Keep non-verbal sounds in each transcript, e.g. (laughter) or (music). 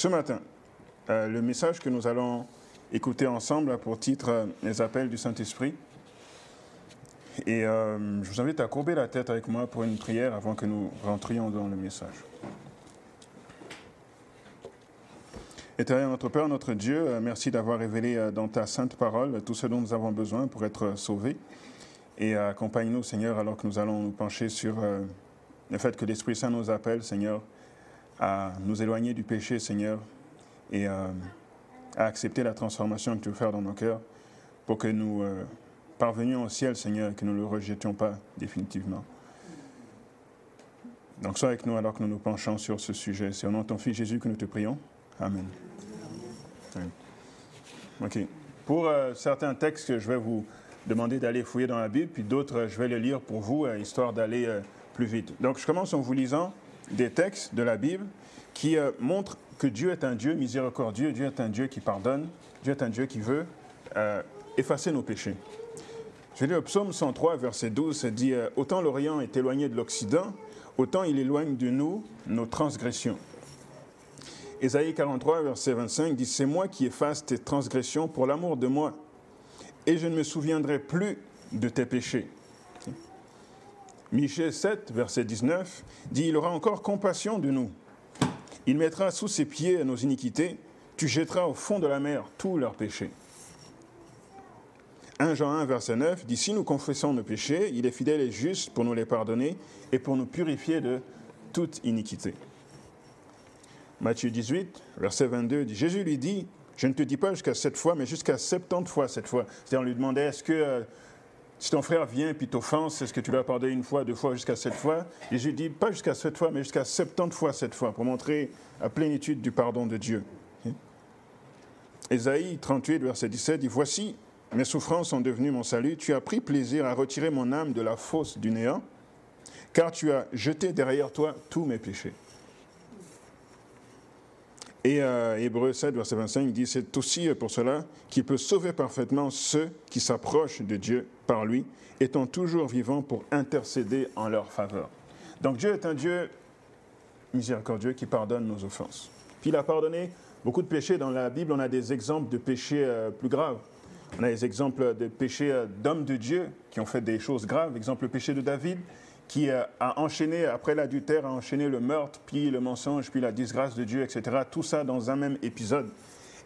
Ce matin, euh, le message que nous allons écouter ensemble a pour titre euh, Les appels du Saint-Esprit. Et euh, je vous invite à courber la tête avec moi pour une prière avant que nous rentrions dans le message. Éternel notre Père, notre Dieu, merci d'avoir révélé dans ta sainte parole tout ce dont nous avons besoin pour être sauvés. Et accompagne-nous, Seigneur, alors que nous allons nous pencher sur le fait que l'Esprit Saint nous appelle, Seigneur, à nous éloigner du péché, Seigneur, et euh, à accepter la transformation que tu veux faire dans nos cœurs pour que nous euh, parvenions au ciel, Seigneur, et que nous ne le rejetions pas définitivement. Donc sois avec nous alors que nous nous penchons sur ce sujet. C'est au nom de ton Fils Jésus que nous te prions. Amen. OK. Pour euh, certains textes, je vais vous demander d'aller fouiller dans la Bible, puis d'autres, je vais les lire pour vous, histoire d'aller plus vite. Donc, je commence en vous lisant des textes de la Bible qui euh, montrent que Dieu est un Dieu miséricordieux, Dieu est un Dieu qui pardonne, Dieu est un Dieu qui veut euh, effacer nos péchés. Je lis au psaume 103, verset 12, ça dit euh, Autant l'Orient est éloigné de l'Occident, autant il éloigne de nous nos transgressions. Ésaïe 43, verset 25 dit C'est moi qui efface tes transgressions pour l'amour de moi, et je ne me souviendrai plus de tes péchés. Michée 7, verset 19 dit Il aura encore compassion de nous. Il mettra sous ses pieds nos iniquités, tu jetteras au fond de la mer tous leurs péchés. 1 Jean 1, verset 9 dit Si nous confessons nos péchés, il est fidèle et juste pour nous les pardonner et pour nous purifier de toute iniquité. Matthieu 18, verset 22 dit Jésus lui dit Je ne te dis pas jusqu'à sept fois, mais jusqu'à 70 fois cette fois. C'est-à-dire, on lui demandait Est-ce que euh, si ton frère vient puis t'offense, est-ce que tu dois pardonner une fois, deux fois, jusqu'à sept fois? Jésus dit Pas jusqu'à sept fois, mais jusqu'à 70 fois cette fois, pour montrer la plénitude du pardon de Dieu. Ésaïe 38, verset 17 dit Voici, mes souffrances sont devenues mon salut. Tu as pris plaisir à retirer mon âme de la fosse du néant, car tu as jeté derrière toi tous mes péchés. Et euh, Hébreu 7, verset 25 dit C'est aussi pour cela qu'il peut sauver parfaitement ceux qui s'approchent de Dieu par lui, étant toujours vivants pour intercéder en leur faveur. Donc Dieu est un Dieu miséricordieux qui pardonne nos offenses. Puis il a pardonné beaucoup de péchés. Dans la Bible, on a des exemples de péchés euh, plus graves. On a des exemples de péchés euh, d'hommes de Dieu qui ont fait des choses graves. Exemple, le péché de David, qui euh, a enchaîné, après l'adultère, a enchaîné le meurtre, puis le mensonge, puis la disgrâce de Dieu, etc. Tout ça dans un même épisode.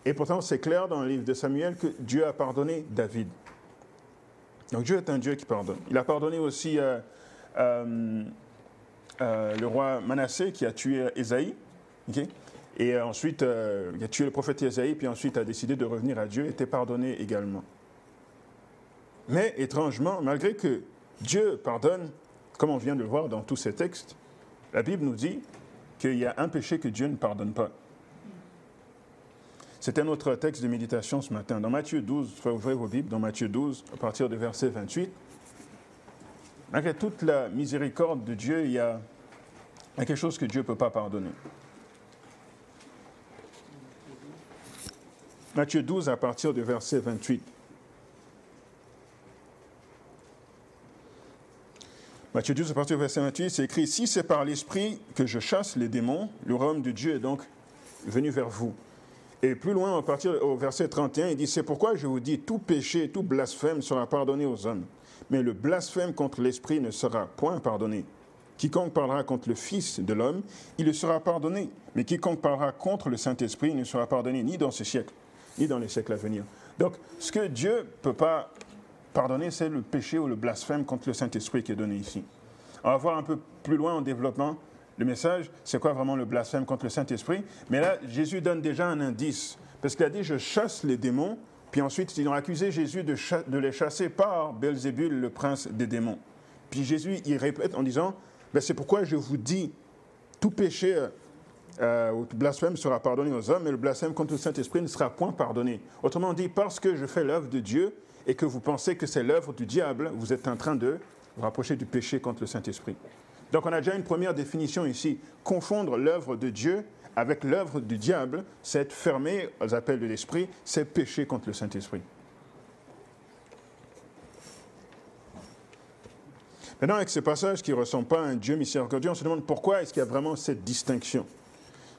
Et pourtant, c'est clair dans le livre de Samuel que Dieu a pardonné David. Donc Dieu est un Dieu qui pardonne. Il a pardonné aussi euh, euh, euh, le roi Manassé qui a tué Ésaïe. ok? Et ensuite, il a tué le prophète Ésaïe, puis ensuite a décidé de revenir à Dieu, était pardonné également. Mais étrangement, malgré que Dieu pardonne, comme on vient de le voir dans tous ces textes, la Bible nous dit qu'il y a un péché que Dieu ne pardonne pas. C'était notre texte de méditation ce matin. Dans Matthieu 12, il faut ouvrir vos Bibles, dans Matthieu 12, à partir du verset 28. Malgré toute la miséricorde de Dieu, il y a quelque chose que Dieu ne peut pas pardonner. Matthieu 12, à partir du verset 28. Matthieu 12, à partir du verset 28, c'est écrit Si c'est par l'Esprit que je chasse les démons, le royaume de Dieu est donc venu vers vous. Et plus loin, au verset 31, il dit C'est pourquoi je vous dis tout péché, tout blasphème sera pardonné aux hommes, mais le blasphème contre l'Esprit ne sera point pardonné. Quiconque parlera contre le Fils de l'homme, il le sera pardonné, mais quiconque parlera contre le Saint-Esprit ne sera pardonné ni dans ce siècle, ni dans les siècles à venir. Donc, ce que Dieu ne peut pas pardonner, c'est le péché ou le blasphème contre le Saint-Esprit qui est donné ici. On va voir un peu plus loin en développement le message, c'est quoi vraiment le blasphème contre le Saint-Esprit? Mais là, Jésus donne déjà un indice, parce qu'il a dit, je chasse les démons, puis ensuite, ils ont accusé Jésus de, les chasser par Belzébul, le prince des démons. Puis Jésus, il répète en disant, ben, c'est pourquoi je vous dis, tout péché euh, euh, ou tout blasphème sera pardonné aux hommes, mais le blasphème contre le Saint-Esprit ne sera point pardonné. Autrement dit, parce que je fais l'œuvre de Dieu et que vous pensez que c'est l'œuvre du diable, vous êtes en train de vous rapprocher du péché contre le Saint-Esprit. Donc on a déjà une première définition ici. Confondre l'œuvre de Dieu avec l'œuvre du diable, c'est être fermé aux appels de l'Esprit, c'est pécher contre le Saint-Esprit. Maintenant, avec ce passage qui ne ressemble pas à un Dieu miséricordieux, on se demande pourquoi est-ce qu'il y a vraiment cette distinction?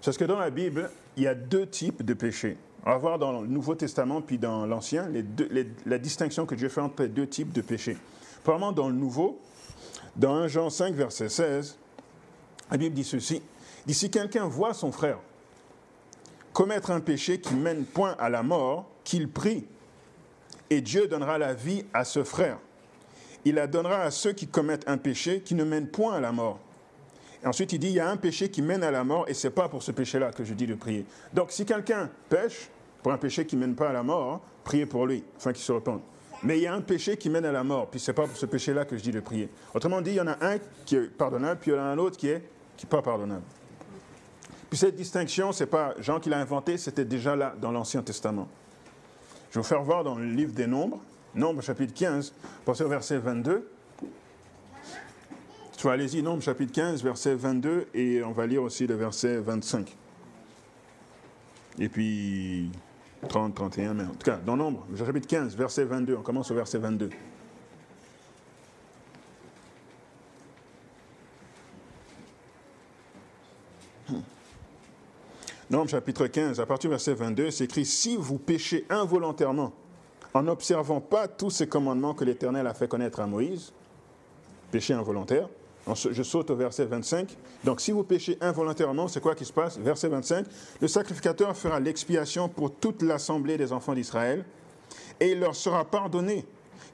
Parce que dans la Bible, il y a deux types de péchés. On va voir dans le Nouveau Testament puis dans l'Ancien la distinction que Dieu fait entre les deux types de péchés. Premièrement, dans le Nouveau, dans 1 Jean 5, verset 16, la Bible dit ceci. dit, si quelqu'un voit son frère commettre un péché qui mène point à la mort, qu'il prie, et Dieu donnera la vie à ce frère. Il la donnera à ceux qui commettent un péché qui ne mène point à la mort. Et ensuite, il dit, il y a un péché qui mène à la mort, et ce n'est pas pour ce péché-là que je dis de prier. Donc, si quelqu'un pêche pour un péché qui ne mène pas à la mort, priez pour lui, afin qu'il se repente. Mais il y a un péché qui mène à la mort, puis ce n'est pas pour ce péché-là que je dis de prier. Autrement dit, il y en a un qui est pardonnable, puis il y en a un autre qui est, qui pas pardonnable. Puis cette distinction, ce n'est pas Jean qui l'a inventé, c'était déjà là dans l'Ancien Testament. Je vais vous faire voir dans le livre des Nombres, Nombres chapitre 15, pensez au verset 22. Soit allez-y, Nombres chapitre 15, verset 22, et on va lire aussi le verset 25. Et puis 30, 31, mais en tout cas, dans Nombre, chapitre 15, verset 22, on commence au verset 22. Nombre chapitre 15, à partir du verset 22, c'est écrit Si vous péchez involontairement en n'observant pas tous ces commandements que l'Éternel a fait connaître à Moïse, péché involontaire, je saute au verset 25. Donc si vous péchez involontairement, c'est quoi qui se passe? Verset 25. Le sacrificateur fera l'expiation pour toute l'assemblée des enfants d'Israël et il leur sera pardonné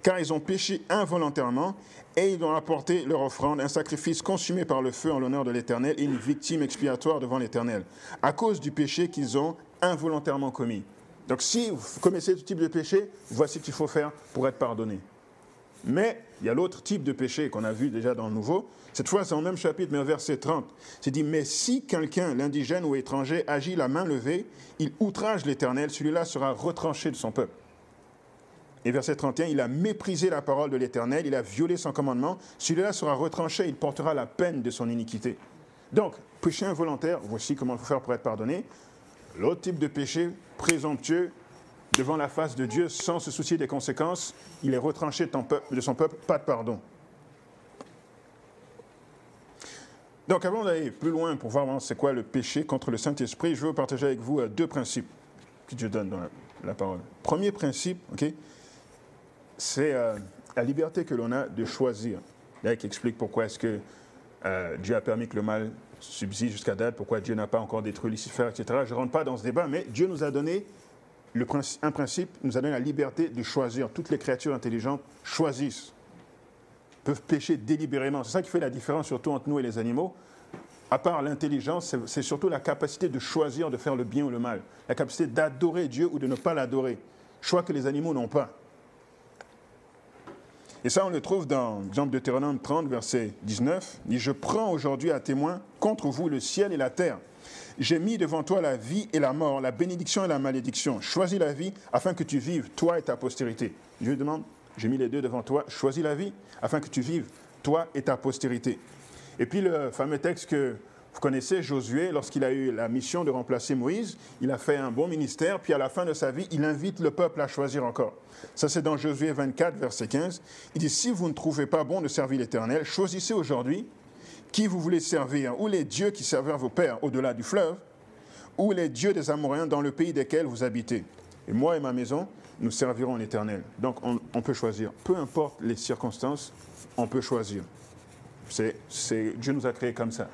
car ils ont péché involontairement et ils ont apporté leur offrande, un sacrifice consumé par le feu en l'honneur de l'Éternel et une victime expiatoire devant l'Éternel, à cause du péché qu'ils ont involontairement commis. Donc si vous commettez ce type de péché, voici ce qu'il faut faire pour être pardonné. Mais il y a l'autre type de péché qu'on a vu déjà dans le Nouveau. Cette fois, c'est en même chapitre, mais au verset 30. C'est dit, mais si quelqu'un, l'indigène ou étranger, agit la main levée, il outrage l'Éternel, celui-là sera retranché de son peuple. Et verset 31, il a méprisé la parole de l'Éternel, il a violé son commandement, celui-là sera retranché, il portera la peine de son iniquité. Donc, péché involontaire, voici comment il faut faire pour être pardonné. L'autre type de péché, présomptueux, devant la face de Dieu sans se soucier des conséquences, il est retranché de son peuple, pas de pardon. Donc avant d'aller plus loin pour voir c'est quoi le péché contre le Saint-Esprit, je veux partager avec vous euh, deux principes que Dieu donne dans la, parole. Premier principe, c'est euh, la liberté que l'on a de choisir. Là, qui explique pourquoi est-ce que euh, Dieu a permis que le mal subsiste jusqu'à date, pourquoi Dieu n'a pas encore détruit Lucifer, etc. Je ne rentre pas dans ce débat, mais Dieu nous a donné un principe nous a donné la liberté de choisir. Toutes les créatures intelligentes choisissent, peuvent pécher délibérément. C'est ça qui fait la différence surtout entre nous et les animaux. À part l'intelligence, c'est surtout la capacité de choisir de faire le bien ou le mal, la capacité d'adorer Dieu ou de ne pas l'adorer. Choix que les animaux n'ont pas. Et ça, on le trouve dans, exemple, Deutéronome 30, verset 19. Il dit, je prends aujourd'hui à témoin contre vous le ciel et la terre j'ai mis devant toi la vie et la mort, la bénédiction et la malédiction. Choisis la vie afin que tu vives, toi et ta postérité. Dieu demande, j'ai mis les deux devant toi, choisis la vie afin que tu vives, toi et ta postérité. Et puis le fameux texte que vous connaissez, Josué, lorsqu'il a eu la mission de remplacer Moïse, il a fait un bon ministère, puis à la fin de sa vie, il invite le peuple à choisir encore. Ça, c'est dans Josué 24, verset 15. Il dit, si vous ne trouvez pas bon de servir l'Éternel, choisissez aujourd'hui qui vous voulez servir, ou les dieux qui servirent vos pères au-delà du fleuve, ou les dieux des Amoréens dans le pays desquels vous habitez. Et moi et ma maison, nous servirons l'Éternel. Donc on, peut choisir. Peu importe les circonstances, on peut choisir. C'est, Dieu nous a créés comme ça.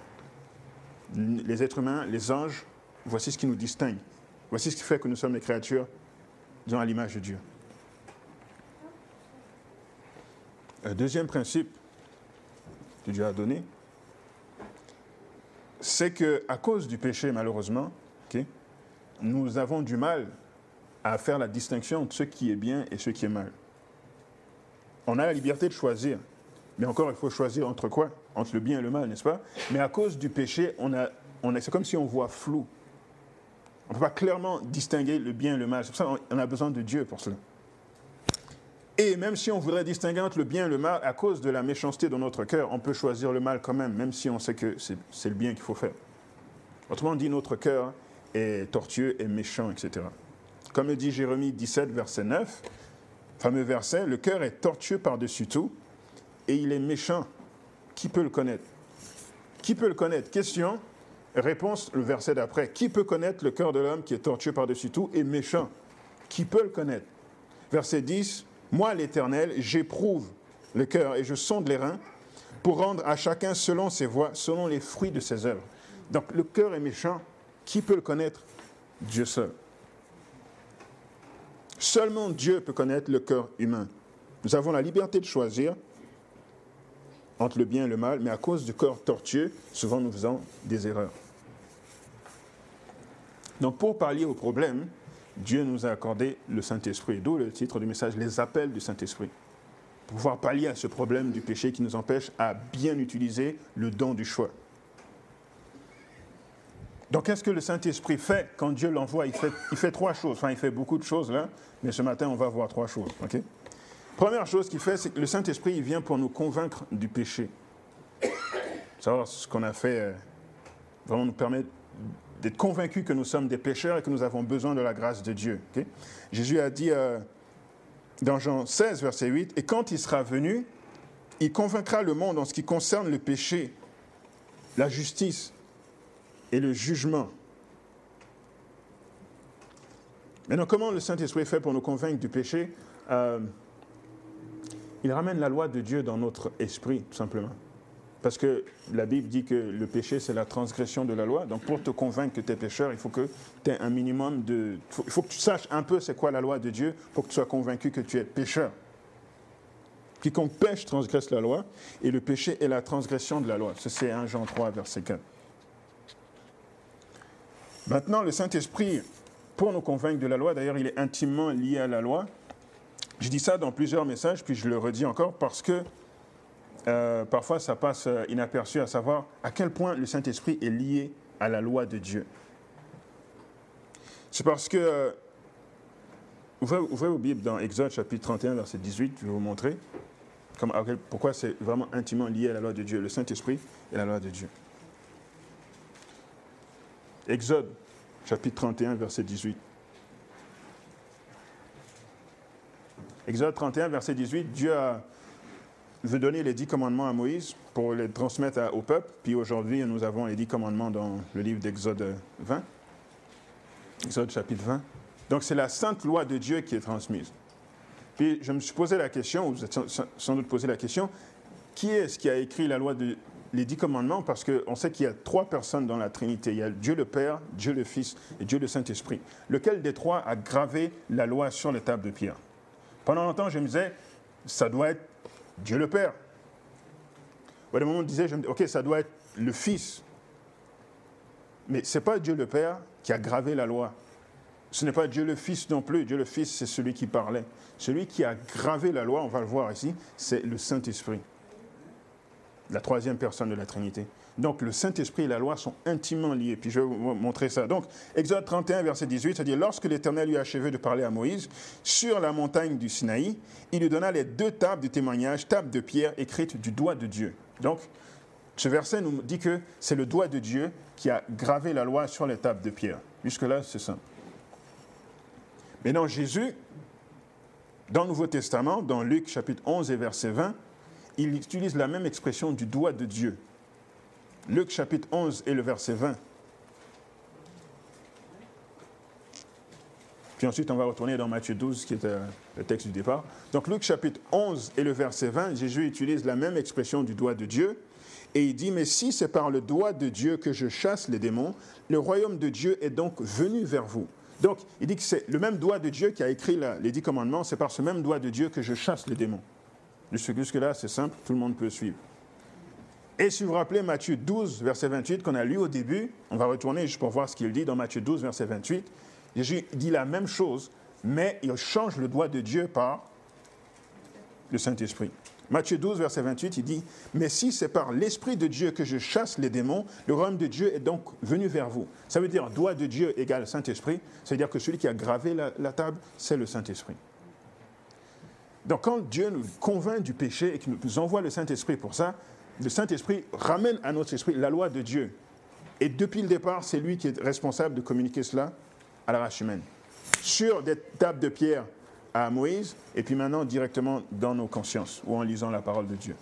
Les êtres humains, les anges, voici ce qui nous distingue. Voici ce qui fait que nous sommes les créatures, disons, à l'image de Dieu. Un deuxième principe que Dieu a donné, c'est qu'à cause du péché, malheureusement, nous avons du mal à faire la distinction entre ce qui est bien et ce qui est mal. On a la liberté de choisir, mais encore, il faut choisir entre quoi? Entre le bien et le mal, n'est-ce pas? Mais à cause du péché, on a, on c'est comme si on voit flou. On ne peut pas clairement distinguer le bien et le mal. C'est pour ça qu'on a besoin de Dieu pour cela. Et même si on voudrait distinguer entre le bien et le mal, à cause de la méchanceté dans notre cœur, on peut choisir le mal quand même, même si on sait que c'est le bien qu'il faut faire. Autrement dit, notre cœur est tortueux et méchant, etc. Comme le dit Jérémie 17, verset 9, fameux verset, le cœur est tortueux par-dessus tout et il est méchant. Qui peut le connaître? Qui peut le connaître? Question, Réponse, le verset d'après. Qui peut connaître le cœur de l'homme qui est tortueux par-dessus tout et méchant? Qui peut le connaître? Verset 10. Moi, l'Éternel, j'éprouve le cœur et je sonde les reins pour rendre à chacun selon ses voies, selon les fruits de ses œuvres. Donc le cœur est méchant. Qui peut le connaître? Dieu seul. Seulement Dieu peut connaître le cœur humain. Nous avons la liberté de choisir entre le bien et le mal, mais à cause du corps tortueux, souvent nous faisons des erreurs. Donc pour pallier au problème, Dieu nous a accordé le Saint-Esprit, d'où le titre du message, les appels du Saint-Esprit, pour pouvoir pallier à ce problème du péché qui nous empêche à bien utiliser le don du choix. Donc, qu'est-ce que le Saint-Esprit fait quand Dieu l'envoie? Il fait, trois choses. Enfin, il fait beaucoup de choses là, mais ce matin, on va voir trois choses. Première chose qu'il fait, c'est que le Saint-Esprit, il vient pour nous convaincre du péché. Savoir ce qu'on a fait, euh, vraiment nous permet d'être convaincus que nous sommes des pécheurs et que nous avons besoin de la grâce de Dieu. Jésus a dit euh, dans Jean 16, verset 8, Et quand il sera venu, il convaincra le monde en ce qui concerne le péché, la justice et le jugement. Maintenant, comment le Saint-Esprit fait pour nous convaincre du péché? Euh, Il ramène la loi de Dieu dans notre esprit, tout simplement. Parce que la Bible dit que le péché, c'est la transgression de la loi. Donc, pour te convaincre que tu es pécheur, il faut que tu aies un minimum de. Il faut que tu saches un peu c'est quoi la loi de Dieu pour que tu sois convaincu que tu es pécheur. Quiconque pêche transgresse la loi, et le péché est la transgression de la loi. C'est 1 Jean 3, verset 4. Maintenant, le Saint-Esprit, pour nous convaincre de la loi, d'ailleurs, il est intimement lié à la loi. Je dis ça dans plusieurs messages, puis je le redis encore parce que euh, parfois ça passe euh, inaperçu à savoir à quel point le Saint-Esprit est lié à la loi de Dieu. C'est parce que, euh, ouvrez, ouvrez, vos Bibles dans Exode chapitre 31, verset 18, je vais vous montrer pourquoi c'est vraiment intimement lié à la loi de Dieu, le Saint-Esprit et la loi de Dieu. Exode, chapitre 31, verset 18. Exode 31, verset 18, Dieu a, veut donner les dix commandements à Moïse pour les transmettre au peuple. Puis aujourd'hui, nous avons les dix commandements dans le livre d'Exode 20. Exode chapitre 20. Donc c'est la sainte loi de Dieu qui est transmise. Puis je me suis posé la question, ou vous êtes sans doute posé la question, qui est-ce qui a écrit la loi de, les dix commandements? Parce qu'on sait qu'il y a trois personnes dans la Trinité. Il y a Dieu le Père, Dieu le Fils et Dieu le Saint-Esprit. Lequel des trois a gravé la loi sur les tables de pierre? Pendant longtemps, je me disais, ça doit être Dieu le Père. Au moment où je disais, je ok, ça doit être le Fils. Mais ce n'est pas Dieu le Père qui a gravé la loi. Ce n'est pas Dieu le Fils non plus. Dieu le Fils, c'est celui qui parlait. Celui qui a gravé la loi, on va le voir ici, c'est le Saint-Esprit la troisième personne de la Trinité. Donc le Saint-Esprit et la loi sont intimement liés. Puis je vais vous montrer ça. Donc Exode 31, verset 18, c'est-à-dire lorsque l'Éternel a achevé de parler à Moïse, sur la montagne du Sinaï, il lui donna les deux tables de témoignage, tables de pierre écrites du doigt de Dieu. Donc ce verset nous dit que c'est le doigt de Dieu qui a gravé la loi sur les tables de pierre. Jusque-là, c'est simple. Maintenant, Jésus, dans le Nouveau Testament, dans Luc chapitre 11 et verset 20, il utilise la même expression du doigt de Dieu. Luc chapitre 11 et le verset 20. Puis ensuite, on va retourner dans Matthieu 12, qui est euh, le texte du départ. Donc Luc chapitre 11 et le verset 20, Jésus utilise la même expression du doigt de Dieu. Et il dit, mais si c'est par le doigt de Dieu que je chasse les démons, le royaume de Dieu est donc venu vers vous. Donc, il dit que c'est le même doigt de Dieu qui a écrit les dix commandements, c'est par ce même doigt de Dieu que je chasse les démons. Jusque-là, c'est simple, tout le monde peut suivre. Et si vous vous rappelez Matthieu 12, verset 28, qu'on a lu au début, on va retourner juste pour voir ce qu'il dit dans Matthieu 12, verset 28. Jésus dit la même chose, mais il change le doigt de Dieu par le Saint-Esprit. Matthieu 12, verset 28, il dit, Mais si c'est par l'Esprit de Dieu que je chasse les démons, le royaume de Dieu est donc venu vers vous. Ça veut dire doigt de Dieu égale Saint-Esprit. Ça veut dire que celui qui a gravé la table, c'est le Saint-Esprit. Donc quand Dieu nous convainc du péché et qu'il nous envoie le Saint-Esprit pour ça, le Saint-Esprit ramène à notre esprit la loi de Dieu. Et depuis le départ, c'est lui qui est responsable de communiquer cela à la race humaine. Sur des tables de pierre à Moïse, et puis maintenant directement dans nos consciences, ou en lisant la parole de Dieu.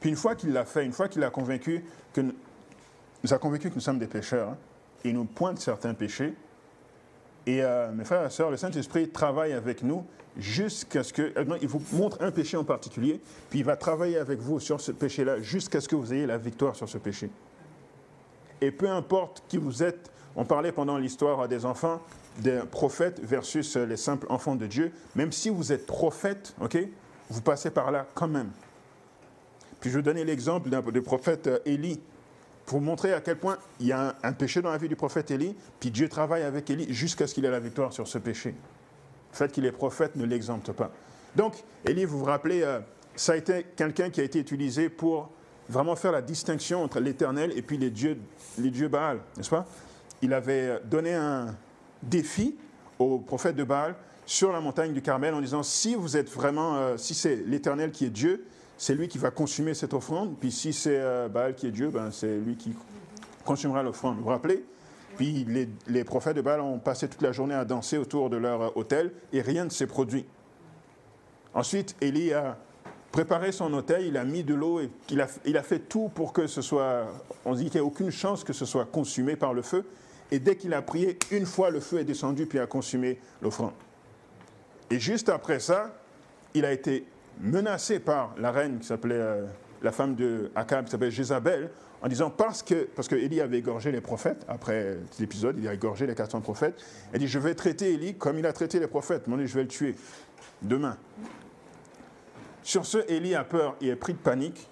Puis une fois qu'il l'a fait, une fois qu'il a convaincu que nous a convaincus que nous sommes des pécheurs. Hein. Il nous pointe certains péchés. Et euh, mes frères et sœurs, le Saint-Esprit travaille avec nous jusqu'à ce que. Euh, il vous montre un péché en particulier, puis il va travailler avec vous sur ce péché-là jusqu'à ce que vous ayez la victoire sur ce péché. Et peu importe qui vous êtes, on parlait pendant l'histoire des enfants, des prophètes versus les simples enfants de Dieu. Même si vous êtes prophète, ok, vous passez par là quand même. Puis je vais donner l'exemple du prophète euh, Élie pour montrer à quel point il y a un, péché dans la vie du prophète Élie, puis Dieu travaille avec Élie jusqu'à ce qu'il ait la victoire sur ce péché. Le fait qu'il est prophète ne l'exempte pas. Donc, Élie, vous vous rappelez, euh, ça a été quelqu'un qui a été utilisé pour vraiment faire la distinction entre l'Éternel et puis les dieux, les dieux Baal, n'est-ce pas? Il avait donné un défi au prophète de Baal sur la montagne du Carmel en disant si vous êtes vraiment, euh, si c'est l'Éternel qui est Dieu, c'est lui qui va consumer cette offrande. Puis si c'est euh, Baal qui est Dieu, ben, c'est lui qui consumera l'offrande. Vous vous rappelez? Puis les, prophètes de Baal ont passé toute la journée à danser autour de leur euh, autel et rien ne s'est produit. Ensuite, Élie a préparé son autel, il a mis de l'eau et il a, il a fait tout pour que ce soit. On dit qu'il n'y a aucune chance que ce soit consumé par le feu. Et dès qu'il a prié, une fois le feu est descendu puis a consumé l'offrande. Et juste après ça, il a été menacé par la reine qui s'appelait, euh, la femme de Akab, qui s'appelait Jézabel, en disant parce que, parce Élie avait égorgé les prophètes, après cet épisode, il a égorgé les 400 prophètes, elle dit Je vais traiter Élie comme il a traité les prophètes. Mon je vais le tuer demain. Sur ce, Élie a peur, il est pris de panique,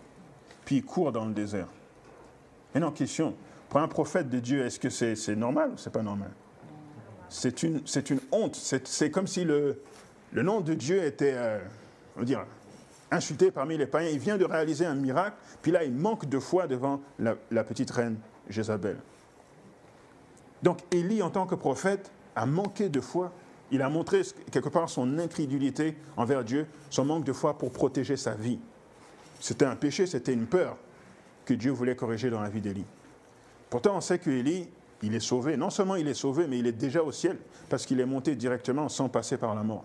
puis il court dans le désert. Et non, question pour un prophète de Dieu, est-ce que c'est normal ou c'est pas normal? C'est une, honte. C'est comme si le, le nom de Dieu était, euh, on va dire, insulté parmi les païens. Il vient de réaliser un miracle, puis là, il manque de foi devant la, petite reine Jézabel. Donc, Élie, en tant que prophète, a manqué de foi. Il a montré quelque part son incrédulité envers Dieu, son manque de foi pour protéger sa vie. C'était un péché, c'était une peur que Dieu voulait corriger dans la vie d'Élie. Pourtant, on sait qu'Élie, il est sauvé. Non seulement il est sauvé, mais il est déjà au ciel, parce qu'il est monté directement sans passer par la mort.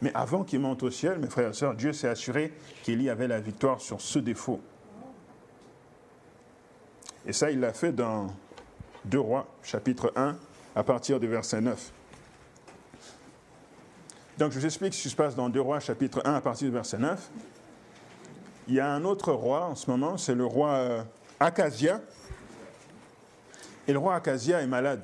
Mais avant qu'il monte au ciel, mes frères et sœurs, Dieu s'est assuré qu'Élie avait la victoire sur ce défaut. Et ça, il l'a fait dans 2 Rois, chapitre 1, à partir du verset 9. Donc, je vous explique ce qui se passe dans 2 Rois, chapitre 1, à partir du verset 9. Il y a un autre roi en ce moment, c'est le roi euh, Acasia. Et le roi Acasia est malade.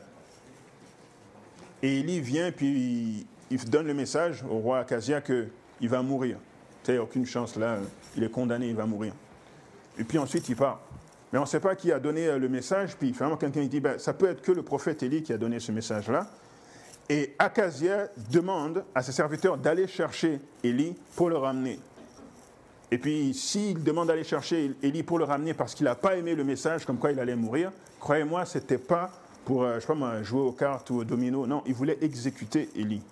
Et Élie vient, puis il donne le message au roi Acasia qu'il va mourir. Tu aucune chance là, il est condamné, il va mourir. Et puis ensuite, il part. Mais on ne sait pas qui a donné euh, le message. Puis finalement, quelqu'un dit ben, ça peut être que le prophète Élie qui a donné ce message-là. Et Acasia demande à ses serviteurs d'aller chercher Élie pour le ramener. Et puis, s'il demande d'aller chercher Élie pour le ramener parce qu'il n'a pas aimé le message comme quoi il allait mourir, croyez-moi, ce n'était pas pour, euh, je sais pas jouer aux cartes ou au domino. Non, il voulait exécuter Élie.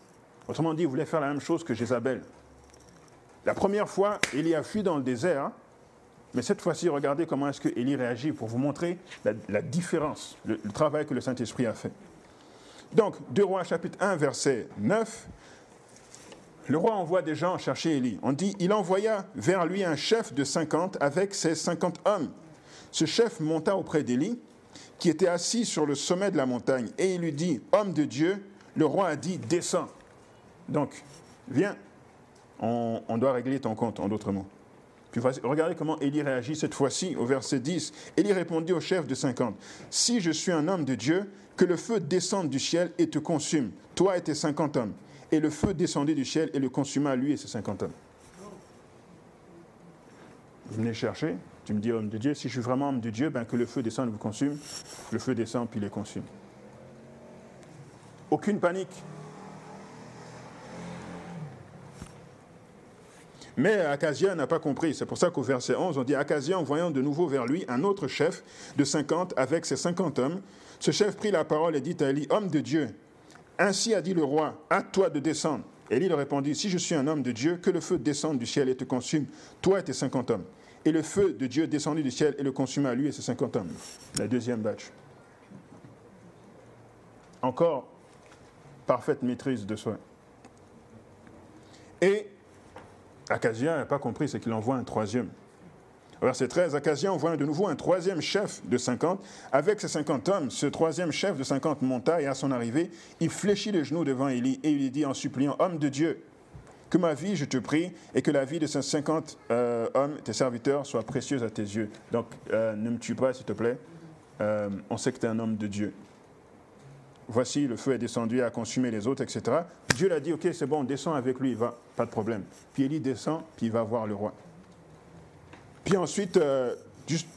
Autrement dit, il voulait faire la même chose que Jézabel. La première fois, Élie a fui dans le désert, mais cette fois-ci, regardez comment est-ce que Élie réagit pour vous montrer la, différence, le, travail que le Saint-Esprit a fait. Donc, 2 Rois chapitre 1, verset 9, le roi envoie des gens chercher Élie. On dit, il envoya vers lui un chef de 50 avec ses 50 hommes. Ce chef monta auprès d'Élie, qui était assis sur le sommet de la montagne, et il lui dit, homme de Dieu, le roi a dit, descends. Donc, viens, on, doit régler ton compte, en d'autres mots. Puis regardez comment Élie réagit cette fois-ci au verset 10. Élie répondit au chef de 50, Si je suis un homme de Dieu, que le feu descende du ciel et te consume, toi et tes 50 hommes. Et le feu descendit du ciel et le consuma lui et ses 50 hommes. Vous venez chercher, tu me dis homme de Dieu, si je suis vraiment homme de Dieu, ben que le feu descende et vous consume, le feu descend puis les consume. Aucune panique, Mais Acasia n'a pas compris. C'est pour ça qu'au verset 11, on dit Acasia, envoyant de nouveau vers lui un autre chef de 50 avec ses 50 hommes, ce chef prit la parole et dit à Élie Homme de Dieu, ainsi a dit le roi, à toi de descendre. Élie leur répondit Si je suis un homme de Dieu, que le feu descende du ciel et te consume, toi et tes 50 hommes. Et le feu de Dieu descendit du ciel et le consuma lui et ses 50 hommes. La deuxième batch. Encore parfaite maîtrise de soi. Et Acasia n'a pas compris, c'est qu'il envoie un troisième. Verset 13, Acasia envoie de nouveau un troisième chef de 50. Avec ces 50 hommes, ce troisième chef de 50 monta et à son arrivée, il fléchit les genoux devant Élie et il lui dit en suppliant, Homme de Dieu, que ma vie, je te prie, et que la vie de ces 50 euh, hommes, tes serviteurs, soit précieuse à tes yeux. Donc, euh, ne me tue pas, s'il te plaît. Euh, on sait que tu es un homme de Dieu. Voici, le feu est descendu a consumé les autres, etc. Dieu l'a dit, ok, c'est bon, descend avec lui, il va, pas de problème. Puis Élie descend, puis il va voir le roi. Puis ensuite, euh,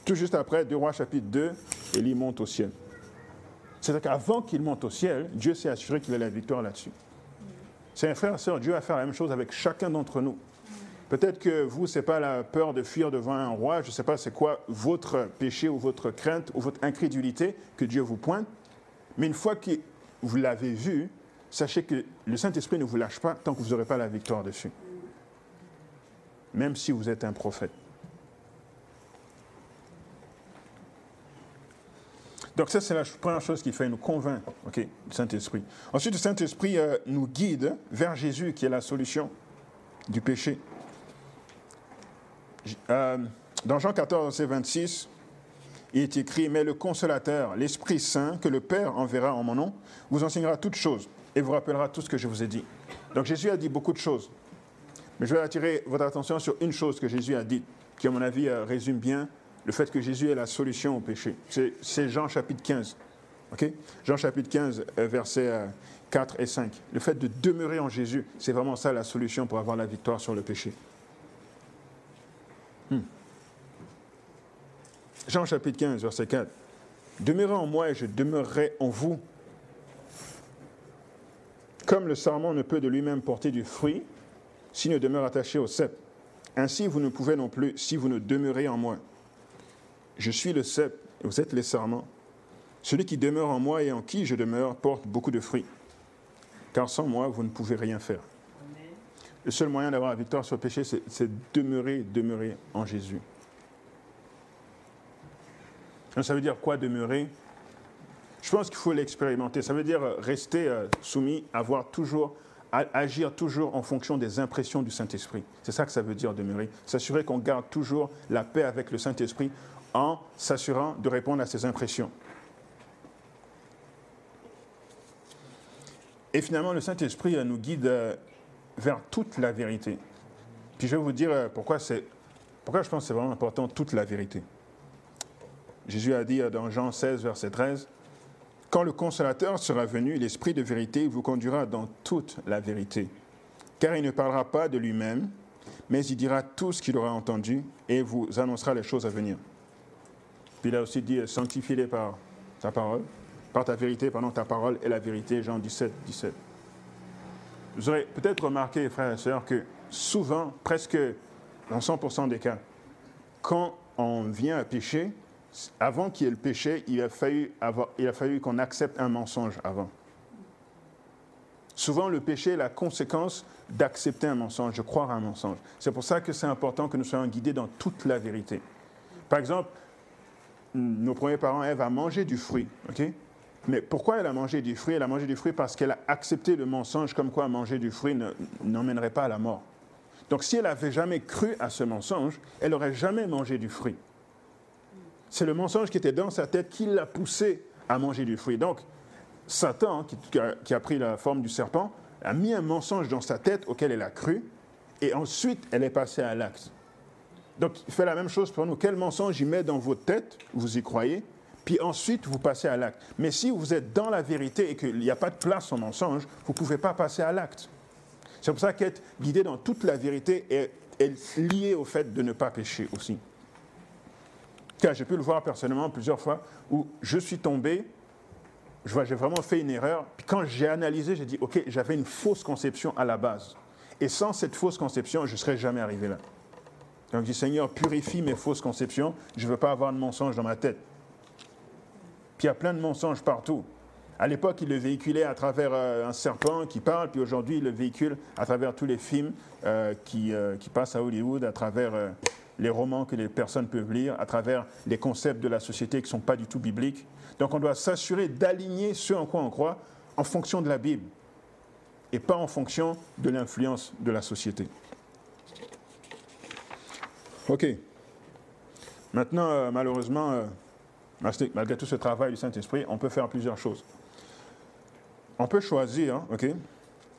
tout juste après, 2 Rois chapitre 2, Élie monte au ciel. C'est-à-dire qu'avant qu'il monte au ciel, Dieu s'est assuré qu'il ait la victoire là-dessus. C'est un frère sœur, Dieu va faire la même chose avec chacun d'entre nous. Peut-être que vous, ce n'est pas la peur de fuir devant un roi, je ne sais pas c'est quoi votre péché ou votre crainte ou votre incrédulité que Dieu vous pointe, mais une fois que vous l'avez vu, sachez que le Saint-Esprit ne vous lâche pas tant que vous n'aurez pas la victoire dessus. Même si vous êtes un prophète. Donc ça, c'est la première chose qui fait nous convaincre ok, du Saint-Esprit. Ensuite, le Saint-Esprit euh, nous guide vers Jésus, qui est la solution du péché. Euh, dans Jean 14, verset 26, il est écrit, mais le consolateur, l'Esprit Saint, que le Père enverra en mon nom, vous enseignera toutes choses et vous rappellera tout ce que je vous ai dit. Donc Jésus a dit beaucoup de choses. Mais je vais attirer votre attention sur une chose que Jésus a dit, qui à mon avis euh, résume bien le fait que Jésus est la solution au péché. C'est Jean chapitre 15. Jean chapitre 15, euh, versets 4 euh, et 5. Le fait de demeurer en Jésus, c'est vraiment ça la solution pour avoir la victoire sur le péché. Hmm. Jean chapitre 15, verset 4. Demeurez en moi et je demeurerai en vous. Comme le sarment ne peut de lui-même porter du fruit s'il ne demeure attaché au cep, ainsi vous ne pouvez non plus si vous ne demeurez en moi. Je suis le cep et vous êtes les sarments. Celui qui demeure en moi et en qui je demeure porte beaucoup de fruits. Car sans moi, vous ne pouvez rien faire. Le seul moyen d'avoir la victoire sur le péché, c'est demeurer, demeurer en Jésus. Ça veut dire quoi demeurer? Je pense qu'il faut l'expérimenter. Ça veut dire rester euh, soumis, avoir toujours, agir toujours en fonction des impressions du Saint-Esprit. C'est ça que ça veut dire demeurer. S'assurer qu'on garde toujours la paix avec le Saint-Esprit en s'assurant de répondre à ses impressions. Et finalement, le Saint-Esprit euh, nous guide euh, vers toute la vérité. Puis je vais vous dire pourquoi, pourquoi je pense que c'est vraiment important, toute la vérité. Jésus a dit dans Jean 16, verset 13, Quand le consolateur sera venu, l'Esprit de vérité vous conduira dans toute la vérité, car il ne parlera pas de lui-même, mais il dira tout ce qu'il aura entendu et vous annoncera les choses à venir. Puis il a aussi dit, sanctifiez-les par ta parole, par ta vérité, pendant ta parole et la vérité, Jean 17, 17. Vous aurez peut-être remarqué, frères et sœurs, que souvent, presque dans 100% des cas, quand on vient à pécher, avant qu'il y ait le péché, il a fallu, fallu qu'on accepte un mensonge avant. Souvent, le péché est la conséquence d'accepter un mensonge, de croire à un mensonge. C'est pour ça que c'est important que nous soyons guidés dans toute la vérité. Par exemple, nos premiers parents, Ève a mangé du fruit. Mais pourquoi elle a mangé du fruit? Elle a mangé du fruit parce qu'elle a accepté le mensonge comme quoi manger du fruit n'emmènerait pas à la mort. Donc si elle n'avait jamais cru à ce mensonge, elle n'aurait jamais mangé du fruit. C'est le mensonge qui était dans sa tête qui l'a poussé à manger du fruit. Donc, Satan, qui, a, pris la forme du serpent, a mis un mensonge dans sa tête auquel elle a cru, et ensuite elle est passée à l'acte. Donc, il fait la même chose pour nous. Quel mensonge il met dans votre tête, vous y croyez, puis ensuite vous passez à l'acte. Mais si vous êtes dans la vérité et qu'il n'y a pas de place au mensonge, vous ne pouvez pas passer à l'acte. C'est pour ça qu'être guidé dans toute la vérité est, est lié au fait de ne pas pécher aussi. J'ai pu le voir personnellement plusieurs fois où je suis tombé, je vois, j'ai vraiment fait une erreur. Puis quand j'ai analysé, j'ai dit, OK, j'avais une fausse conception à la base. Et sans cette fausse conception, je ne serais jamais arrivé là. Donc je dis, Seigneur, purifie mes fausses conceptions. Je ne veux pas avoir de mensonges dans ma tête. Puis il y a plein de mensonges partout. À l'époque, il le véhiculait à travers euh, un serpent qui parle, puis aujourd'hui, il le véhicule à travers tous les films euh, qui, euh, qui, passent à Hollywood, à travers les romans que les personnes peuvent lire, à travers les concepts de la société qui ne sont pas du tout bibliques. Donc on doit s'assurer d'aligner ce en quoi on croit en fonction de la Bible et pas en fonction de l'influence de la société. OK. Maintenant, euh, malheureusement, euh, malgré tout ce travail du Saint-Esprit, on peut faire plusieurs choses. On peut choisir, ok,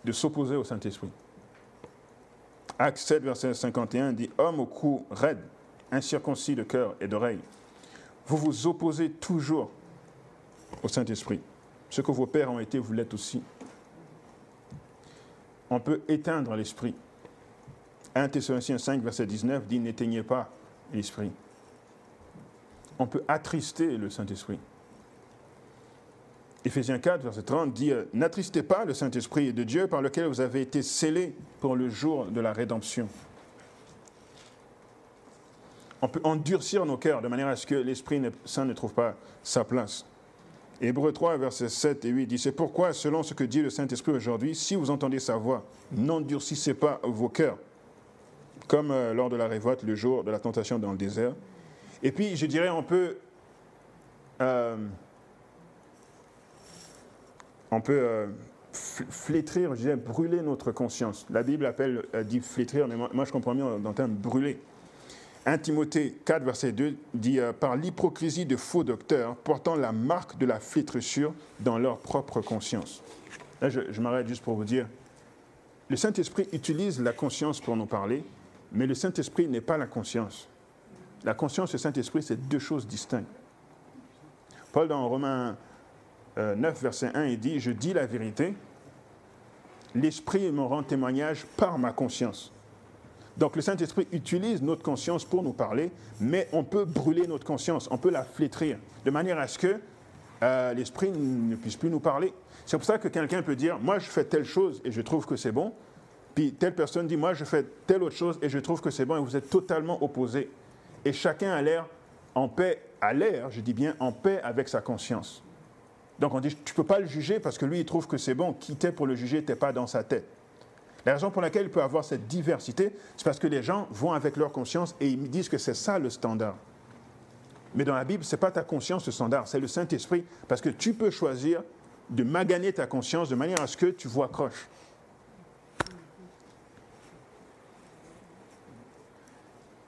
de s'opposer au Saint-Esprit. Acte 7, verset 51 dit Homme au cou raide, incirconcis de cœur et d'oreille, vous vous opposez toujours au Saint-Esprit. Ce que vos pères ont été, vous l'êtes aussi. On peut éteindre l'esprit. 1 Thessaloniciens 5, verset 19 dit N'éteignez pas l'esprit. On peut attrister le Saint-Esprit. Éphésiens 4, verset 30 dit N'attristez pas le Saint-Esprit de Dieu par lequel vous avez été scellés pour le jour de la rédemption. On peut endurcir nos cœurs de manière à ce que l'Esprit Saint ne trouve pas sa place. Hébreu 3, versets 7 et 8 dit C'est pourquoi, selon ce que dit le Saint-Esprit aujourd'hui, si vous entendez sa voix, n'endurcissez pas vos cœurs, comme euh, lors de la révolte le jour de la tentation dans le désert. Et puis, je dirais, on peut. Euh, on peut euh, flétrir, je dirais, brûler notre conscience. La Bible appelle, dit flétrir, mais moi, moi je comprends mieux dans le terme brûler. 1 Timothée 4, verset 2 dit euh, Par l'hypocrisie de faux docteurs portant la marque de la flétrissure dans leur propre conscience. Là, je, je m'arrête juste pour vous dire le Saint-Esprit utilise la conscience pour nous parler, mais le Saint-Esprit n'est pas la conscience. La conscience et le Saint-Esprit, c'est deux choses distinctes. Paul, dans Romains 9, euh, verset 1, il dit Je dis la vérité, l'Esprit me rend témoignage par ma conscience. Donc le Saint-Esprit utilise notre conscience pour nous parler, mais on peut brûler notre conscience, on peut la flétrir, de manière à ce que euh, l'Esprit ne puisse plus nous parler. C'est pour ça que quelqu'un peut dire, moi je fais telle chose et je trouve que c'est bon, puis telle personne dit, moi je fais telle autre chose et je trouve que c'est bon, et vous êtes totalement opposés. Et chacun a l'air en paix, à l'air, je dis bien en paix avec sa conscience. Donc on dit, tu ne peux pas le juger parce que lui il trouve que c'est bon, qui t'es pour le juger, tu n'es pas dans sa tête. La raison pour laquelle il peut avoir cette diversité, c'est parce que les gens vont avec leur conscience et ils disent que c'est ça le standard. Mais dans la Bible, ce n'est pas ta conscience le standard, c'est le Saint-Esprit, parce que tu peux choisir de maganer ta conscience de manière à ce que tu vois croche.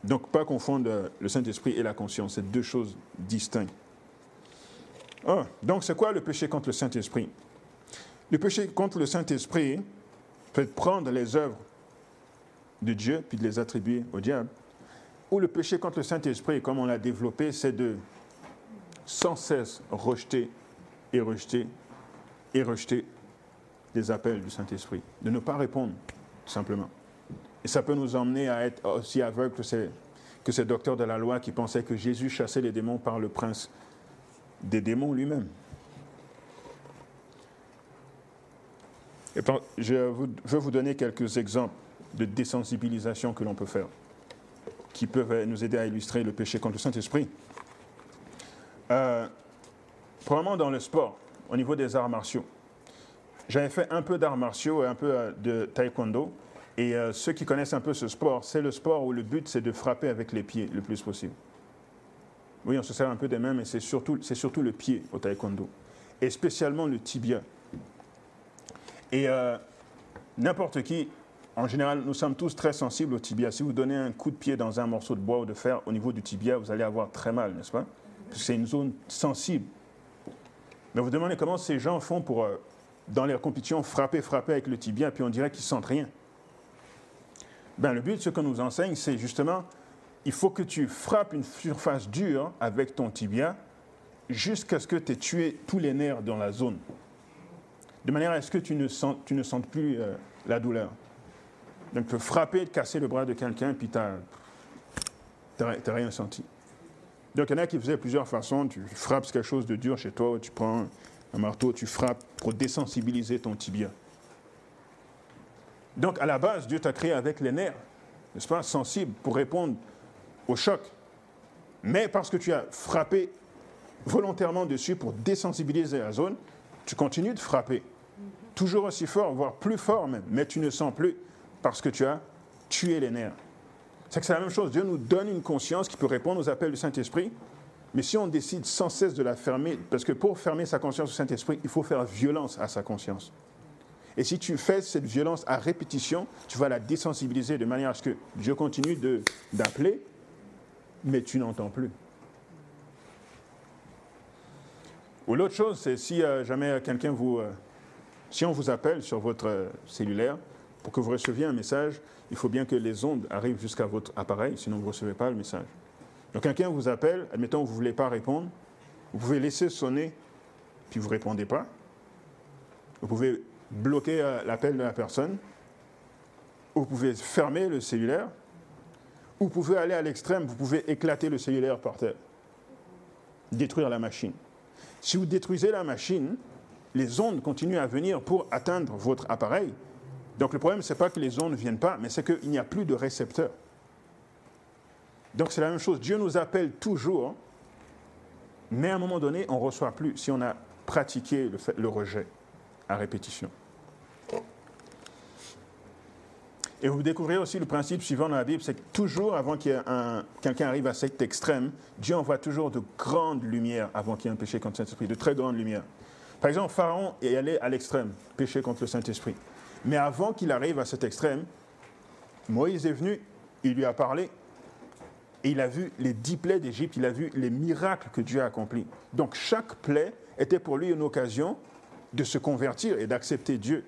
Donc, pas confondre le Saint-Esprit et la conscience, c'est deux choses distinctes. Donc, c'est quoi le péché contre le Saint-Esprit? Le péché contre le Saint-Esprit, peut prendre les œuvres de Dieu puis de les attribuer au diable. Ou le péché contre le Saint-Esprit, comme on l'a développé, c'est de sans cesse rejeter et rejeter et rejeter les appels du Saint-Esprit, de ne pas répondre, tout simplement. Et ça peut nous emmener à être aussi aveugles que que ces docteurs de la loi qui pensaient que Jésus chassait les démons par le prince des démons lui-même. je veux vous donner quelques exemples de désensibilisation que l'on peut faire, qui peuvent nous aider à illustrer le péché contre le Saint-Esprit. Euh, probablement dans le sport, au niveau des arts martiaux. J'avais fait un peu d'arts martiaux et un peu euh, de taekwondo. Et euh, ceux qui connaissent un peu ce sport, c'est le sport où le but, c'est de frapper avec les pieds le plus possible. Oui, on se sert un peu des mains, mais c'est surtout, surtout le pied au taekwondo. Et spécialement le tibia. Et euh, n'importe qui, en général, nous sommes tous très sensibles au tibia. Si vous donnez un coup de pied dans un morceau de bois ou de fer au niveau du tibia, vous allez avoir très mal, n'est-ce pas? C'est une zone sensible. Mais vous demandez comment ces gens font pour, euh, dans les compétitions, frapper, frapper avec le tibia, puis on dirait qu'ils sentent rien. Ben, le but, de ce qu'on nous enseigne, c'est justement, il faut que tu frappes une surface dure avec ton tibia jusqu'à ce que tu aies tué tous les nerfs dans la zone de manière à ce que tu ne, sens, sentes plus euh, la douleur. Donc, tu peux frapper, casser le bras de quelqu'un, puis tu n'as rien senti. Donc, il y en a qui faisaient plusieurs façons. Tu frappes quelque chose de dur chez toi, tu prends un marteau, tu frappes pour désensibiliser ton tibia. Donc, à la base, Dieu t'a créé avec les nerfs, n'est-ce pas, sensibles pour répondre au choc. Mais parce que tu as frappé volontairement dessus pour désensibiliser la zone, tu continues de frapper toujours aussi fort, voire plus fort même, mais tu ne sens plus parce que tu as tué les nerfs. C'est que c'est la même chose. Dieu nous donne une conscience qui peut répondre aux appels du Saint-Esprit, mais si on décide sans cesse de la fermer, parce que pour fermer sa conscience au Saint-Esprit, il faut faire violence à sa conscience. Et si tu fais cette violence à répétition, tu vas la désensibiliser de manière à ce que Dieu continue d'appeler, mais tu n'entends plus. Ou l'autre chose, c'est si euh, jamais quelqu'un vous... Euh, si on vous appelle sur votre euh, cellulaire, pour que vous receviez un message, il faut bien que les ondes arrivent jusqu'à votre appareil, sinon vous ne recevez pas le message. Donc quelqu'un vous appelle, admettons que vous ne voulez pas répondre, vous pouvez laisser sonner, puis vous ne répondez pas. Vous pouvez bloquer l'appel de la personne, vous pouvez fermer le cellulaire, vous pouvez aller à l'extrême, vous pouvez éclater le cellulaire par terre, détruire la machine. Si vous détruisez la machine, les ondes continuent à venir pour atteindre votre appareil. Donc le problème, ce n'est pas que les ondes ne viennent pas, mais c'est qu'il n'y a plus de récepteur. Donc c'est la même chose. Dieu nous appelle toujours, mais à un moment donné, on ne reçoit plus si on a pratiqué le, le rejet à répétition. Et vous découvrez aussi le principe suivant dans la Bible, c'est que toujours avant que quelqu'un arrive à cet extrême, Dieu envoie toujours de grandes lumières avant qu'il y ait un péché contre le Saint-Esprit, de très grandes lumières. Par exemple, Pharaon est allé à l'extrême, péché contre le Saint-Esprit. Mais avant qu'il arrive à cet extrême, Moïse est venu, il lui a parlé, et il a vu les dix plaies d'Égypte, il a vu les miracles que Dieu a accomplis. Donc chaque plaie était pour lui une occasion de se convertir et d'accepter Dieu.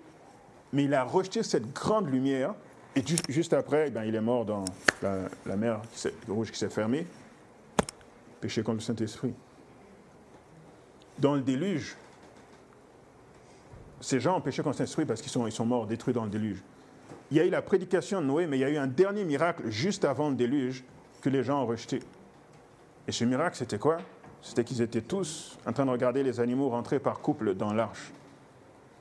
Mais il a rejeté cette grande lumière et juste après, eh il est mort dans la, mer rouge qui s'est fermée, péché contre le Saint-Esprit. Dans le déluge, ces gens ont péché contre le Saint-Esprit parce qu'ils sont, ils sont morts, détruits dans le déluge. Il y a eu la prédication de Noé, mais il y a eu un dernier miracle juste avant le déluge que les gens ont rejeté. Et ce miracle, c'était quoi? C'était qu'ils étaient tous en train de regarder les animaux rentrer par couple dans l'arche.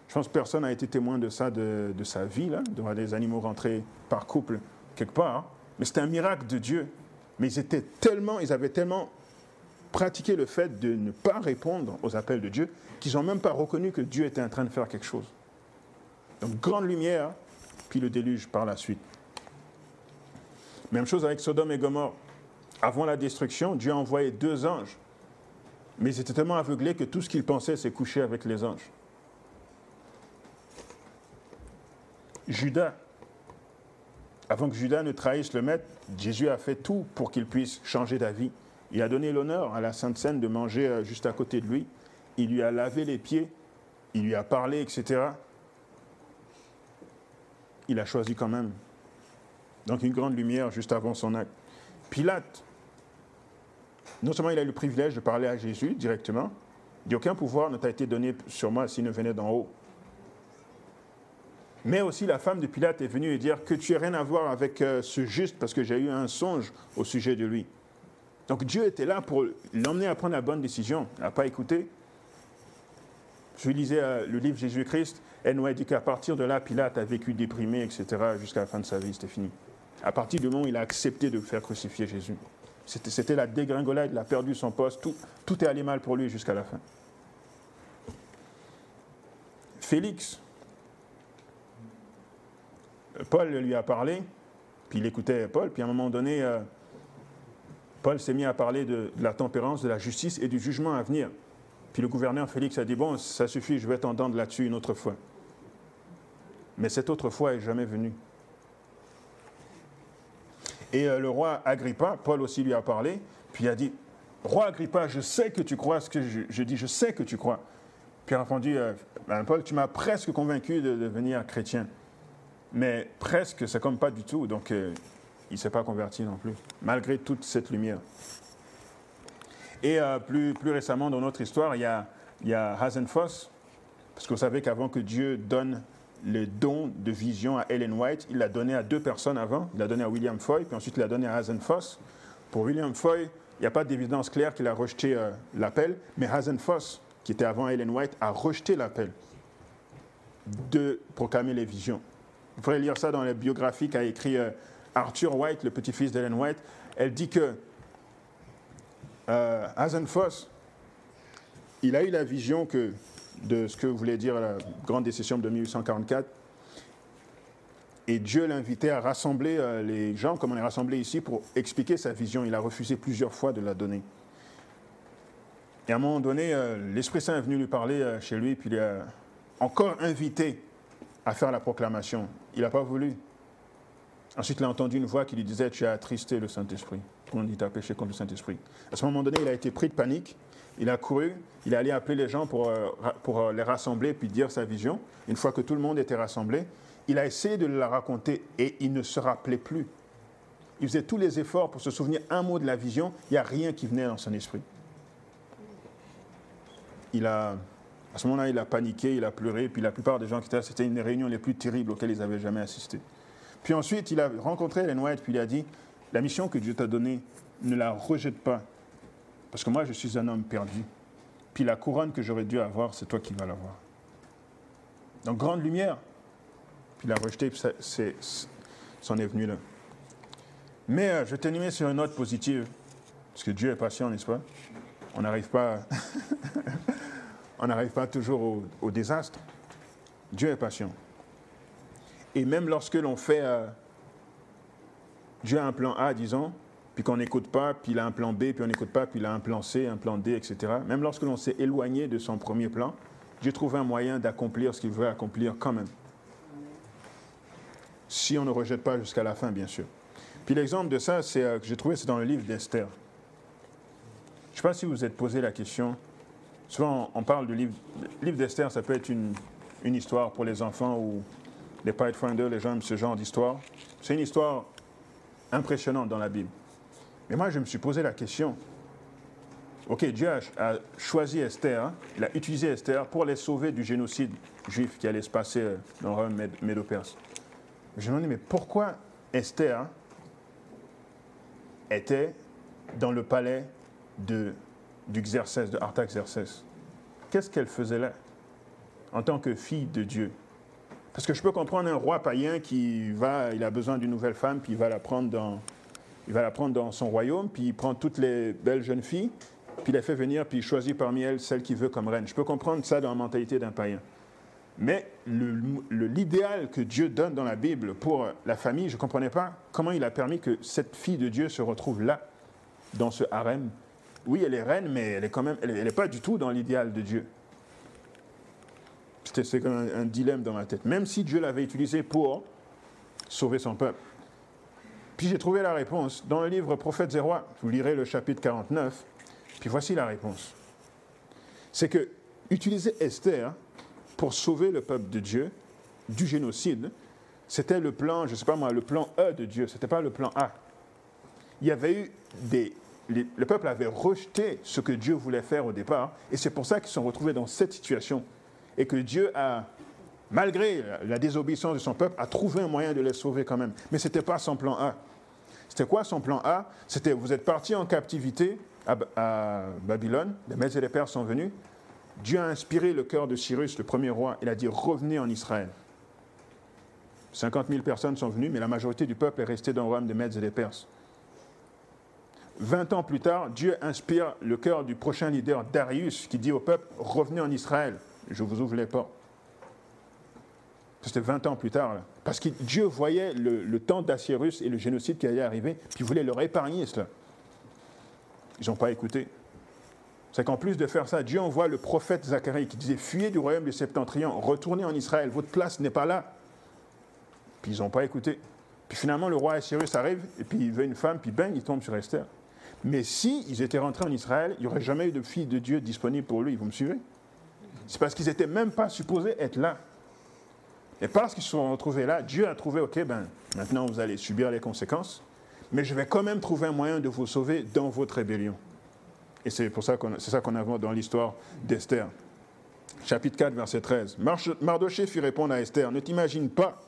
Je pense que personne n'a été témoin de ça de, sa vie, de voir des animaux rentrer par couple quelque part. Mais c'était un miracle de Dieu. Mais ils étaient tellement, ils avaient tellement pratiqué le fait de ne pas répondre aux appels de Dieu qu'ils n'ont même pas reconnu que Dieu était en train de faire quelque chose. Donc grande lumière, puis le déluge par la suite. Même chose avec Sodome et Gomorre. Avant la destruction, Dieu a envoyé deux anges. Mais ils étaient tellement aveuglés que tout ce qu'ils pensaient, c'est coucher avec les anges. Judas, avant que Judas ne trahisse le maître, Jésus a fait tout pour qu'il puisse changer d'avis. Il a donné l'honneur à la Sainte Seine de manger euh, juste à côté de lui. Il lui a lavé les pieds, il lui a parlé, etc. Il a choisi quand même. Donc une grande lumière juste avant son acte. Pilate, non seulement il a eu le privilège de parler à Jésus directement, dit aucun pouvoir ne t'a été donné sur moi s'il ne venait d'en haut. Mais aussi la femme de Pilate est venue et dire que tu n'as rien à voir avec euh, ce juste parce que j'ai eu un songe au sujet de lui. Donc Dieu était là pour l'emmener à prendre la bonne décision. Il n'a pas écouté. Je lisais euh, le livre Jésus-Christ. Elle nous a dit qu'à partir de là, Pilate a vécu déprimé, etc. jusqu'à la fin de sa vie. C'était fini. À partir du moment où il a accepté de faire crucifier Jésus. C'était la dégringolade, il a perdu son poste, tout, tout est allé mal pour lui jusqu'à la fin. Félix, Paul lui a parlé, puis il écoutait Paul, puis à un moment donné, euh, Paul s'est mis à parler de, la tempérance, de la justice et du jugement à venir. Puis le gouverneur Félix a dit, bon, ça suffit, je vais t'entendre là-dessus une autre fois. Mais cette autre fois est jamais venue. Et euh, le roi Agrippa, Paul aussi lui a parlé, puis il a dit, roi Agrippa, je sais que tu crois ce que je, dis, je sais que tu crois. Puis il a répondu, euh, ben, Paul, tu m'as presque convaincu de devenir chrétien. Mais presque, c'est comme pas du tout. Donc, euh, il ne s'est pas converti non plus, malgré toute cette lumière. Et euh, plus, plus récemment, dans notre histoire, il y a, il y a Hasenfoss, parce que vous savez qu'avant que Dieu donne le don de vision à Ellen White, il l'a donné à deux personnes avant. Il l'a donné à William Foy, puis ensuite il l'a donné à Hasenfoss. Pour William Foy, il n'y a pas d'évidence claire qu'il a rejeté euh, l'appel, mais Hasenfoss, qui était avant Ellen White, a rejeté l'appel de proclamer les visions. Vous pourrez lire ça dans la biographie qu'a écrit euh, Arthur White, le petit-fils d'Ellen White. Elle dit que euh, Hasenfoss, il a eu la vision que, de ce que voulait dire la grande décision de 1844. Et Dieu l'invitait à rassembler euh, les gens, comme on est rassemblés ici, pour expliquer sa vision. Il a refusé plusieurs fois de la donner. Et à un moment donné, l'Esprit Saint est venu lui parler chez lui, puis il a encore invité à faire la proclamation. Il n'a pas voulu. Ensuite, il a entendu une voix qui lui disait Tu as attristé le Saint-Esprit. on dit à pécher contre le Saint-Esprit. À ce moment donné, il a été pris de panique, il a couru, il est allé appeler les gens pour, euh, pour euh, les rassembler puis dire sa vision. Une fois que tout le monde était rassemblé, il a essayé de la raconter et il ne se rappelait plus. Il faisait tous les efforts pour se souvenir un mot de la vision, il n'y a rien qui venait dans son esprit. Il a, à ce moment-là, il a paniqué, il a pleuré, puis la plupart des gens qui étaient là, c'était une des réunions les plus terribles auxquelles ils avaient jamais assisté. Puis ensuite, il a rencontré Ellen White, puis il a dit, la mission que Dieu t'a donnée, ne la rejette pas, parce que moi, je suis un homme perdu. Puis la couronne que j'aurais dû avoir, c'est toi qui vas l'avoir. Donc, grande lumière. Puis il a rejeté, puis c'est, c'en est venu là. Mais euh, je vais terminer sur une note positive, parce que Dieu est patient, n'est-ce pas? On n'arrive pas, (laughs) on n'arrive pas toujours au, désastre. Dieu est patient. Et même lorsque l'on fait, euh, Dieu a un plan A, disons, puis qu'on n'écoute pas, puis il a un plan B, puis on n'écoute pas, puis il a un plan C, un plan D, etc. Même lorsque l'on s'est éloigné de son premier plan, Dieu trouve un moyen d'accomplir ce qu'il veut accomplir quand même. Si on ne rejette pas jusqu'à la fin, bien sûr. Puis l'exemple de ça, c'est, euh, que j'ai trouvé, c'est dans le livre d'Esther. Je ne sais pas si vous vous êtes posé la question. Souvent, on parle du livre, le livre d'Esther, ça peut être une, histoire pour les enfants ou les Pathfinder, les gens aiment ce genre d'histoire. C'est une histoire impressionnante dans la Bible. Mais moi, je me suis posé la question. Ok, Dieu a, choisi Esther, hein. il a utilisé Esther pour les sauver du génocide juif qui allait se passer euh, dans le royaume. Je me demandais, mais pourquoi Esther était dans le palais de, du Xerxès, de Artaxerxès Qu'est-ce qu'elle faisait là, en tant que fille de Dieu? Parce que je peux comprendre un roi païen qui va, il a besoin d'une nouvelle femme, puis il va la prendre dans, il va la prendre dans son royaume, puis il prend toutes les belles jeunes filles, puis il les fait venir, puis il choisit parmi elles celle qu'il veut comme reine. Je peux comprendre ça dans la mentalité d'un païen. Mais l'idéal que Dieu donne dans la Bible pour la famille, je ne comprenais pas comment il a permis que cette fille de Dieu se retrouve là, dans ce harem. Oui, elle est reine, mais elle est quand même, elle n'est pas du tout dans l'idéal de Dieu. C'est comme un, dilemme dans ma tête. Même si Dieu l'avait utilisé pour sauver son peuple. Puis j'ai trouvé la réponse dans le livre Prophètes et rois. Vous lirez le chapitre 49. Puis voici la réponse. C'est que utiliser Esther pour sauver le peuple de Dieu du génocide, c'était le plan, je sais pas moi, le plan E de Dieu, ce n'était pas le plan A. Il y avait eu des... Le peuple avait rejeté ce que Dieu voulait faire au départ, et c'est pour ça qu'ils se sont retrouvés dans cette situation. Et que Dieu a, malgré la désobéissance de son peuple, a trouvé un moyen de les sauver quand même. Mais ce n'était pas son plan A. C'était quoi son plan A? C'était vous êtes partis en captivité à, Babylone, les Mèdes et les Pères sont venus. Dieu a inspiré le cœur de Cyrus, le premier roi. Il a dit revenez en Israël. 50 000 personnes sont venues, mais la majorité du peuple est resté dans le royaume des Mèdes et des Perses. 20 ans plus tard, Dieu inspire le cœur du prochain leader, Darius, qui dit au peuple Revenez en Israël, je vous ouvre les portes. C'était 20 ans plus tard. Parce que Dieu voyait le, temps d'Assyrus et le génocide qui allait arriver, puis il voulait leur épargner cela. Ils n'ont pas écouté. C'est qu'en plus de faire ça, Dieu envoie le prophète Zacharie qui disait Fuyez du royaume du septentrion, retournez en Israël, votre place n'est pas là. Puis ils n'ont pas écouté. Puis finalement, le roi Assyrus arrive, et puis il veut une femme, puis bang, il tombe sur Esther. Mais si étaient rentrés en Israël, il n'y aurait jamais eu de fille de Dieu disponible pour lui. Vous me suivez? C'est parce qu'ils n'étaient même pas supposés être là. Et parce qu'ils se sont retrouvés là, Dieu a trouvé, OK, ben, maintenant vous allez subir les conséquences, mais je vais quand même trouver un moyen de vous sauver dans votre rébellion. Et c'est pour ça qu'on, c'est ça qu'on a dans l'histoire d'Esther. Chapitre 4, verset 13. Mardoché fit répondre à Esther, ne t'imagine pas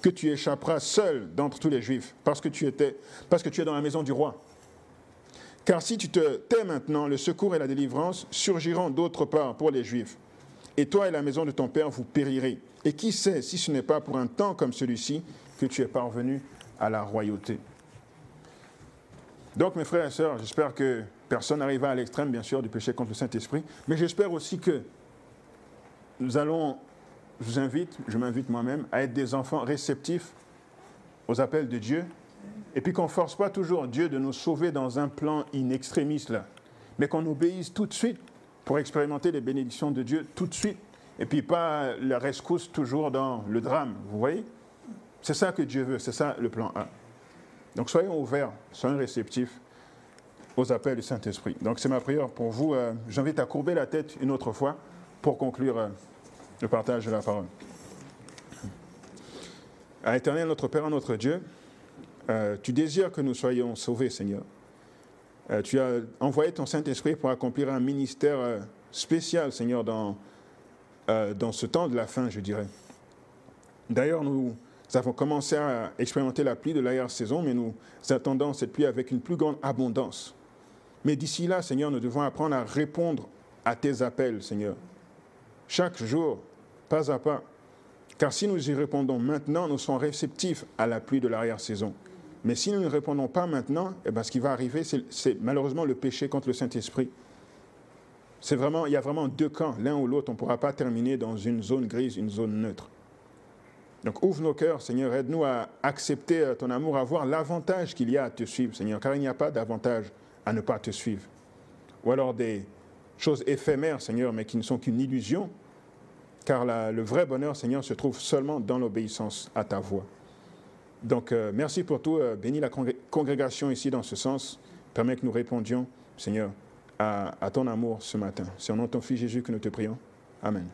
que tu échapperas seul d'entre tous les Juifs, parce que tu, étais, parce que tu es dans la maison du roi. Car si tu te tais maintenant, le secours et la délivrance surgiront d'autre part pour les Juifs. Et toi et la maison de ton père, vous périrez. Et qui sait si ce n'est pas pour un temps comme celui-ci que tu es parvenu à la royauté. Donc, mes frères et sœurs, j'espère que personne n'arrivera à l'extrême, bien sûr, du péché contre le Saint-Esprit, mais j'espère aussi que nous allons, je vous invite, je m'invite moi-même, à être des enfants réceptifs aux appels de Dieu, et puis qu'on ne force pas toujours Dieu de nous sauver dans un plan in extremis, là, mais qu'on obéisse tout de suite pour expérimenter les bénédictions de Dieu tout de suite et puis pas la rescousse toujours dans le drame, vous voyez? C'est ça que Dieu veut, c'est ça le plan A. Donc soyons ouverts, soyons réceptifs aux appels du Saint-Esprit. Donc c'est ma prière pour vous. Euh, j'invite à courber la tête une autre fois pour conclure euh, le partage de la parole. À éternel notre Père, notre Dieu, euh, tu désires que nous soyons sauvés, Seigneur. tu as envoyé ton Saint-Esprit pour accomplir un ministère spécial, Seigneur, dans, dans ce temps de la fin, je dirais. D'ailleurs, nous avons commencé à expérimenter la pluie de l'arrière-saison, mais nous attendons cette pluie avec une plus grande abondance. Mais d'ici là, Seigneur, nous devons apprendre à répondre à tes appels, Seigneur. Chaque jour, pas à pas. Car si nous y répondons maintenant, nous serons réceptifs à la pluie de l'arrière-saison. Mais si nous ne répondons pas maintenant, eh bien, ce qui va arriver, c'est malheureusement le péché contre le Saint-Esprit. C'est vraiment, il y a vraiment deux camps, l'un ou l'autre. On ne pourra pas terminer dans une zone grise, une zone neutre. Donc ouvre nos cœurs, Seigneur, aide-nous à accepter euh, ton amour, à voir l'avantage qu'il y a à te suivre, Seigneur, car il n'y a pas d'avantage à ne pas te suivre. Ou alors des choses éphémères, Seigneur, mais qui ne sont qu'une illusion, car le vrai bonheur, Seigneur, se trouve seulement dans l'obéissance à ta voix. Donc, euh, merci pour tout. Euh, bénis la congrégation ici dans ce sens. Permets que nous répondions, Seigneur, à, à ton amour ce matin. C'est en nom de ton Fils Jésus que nous te prions. Amen.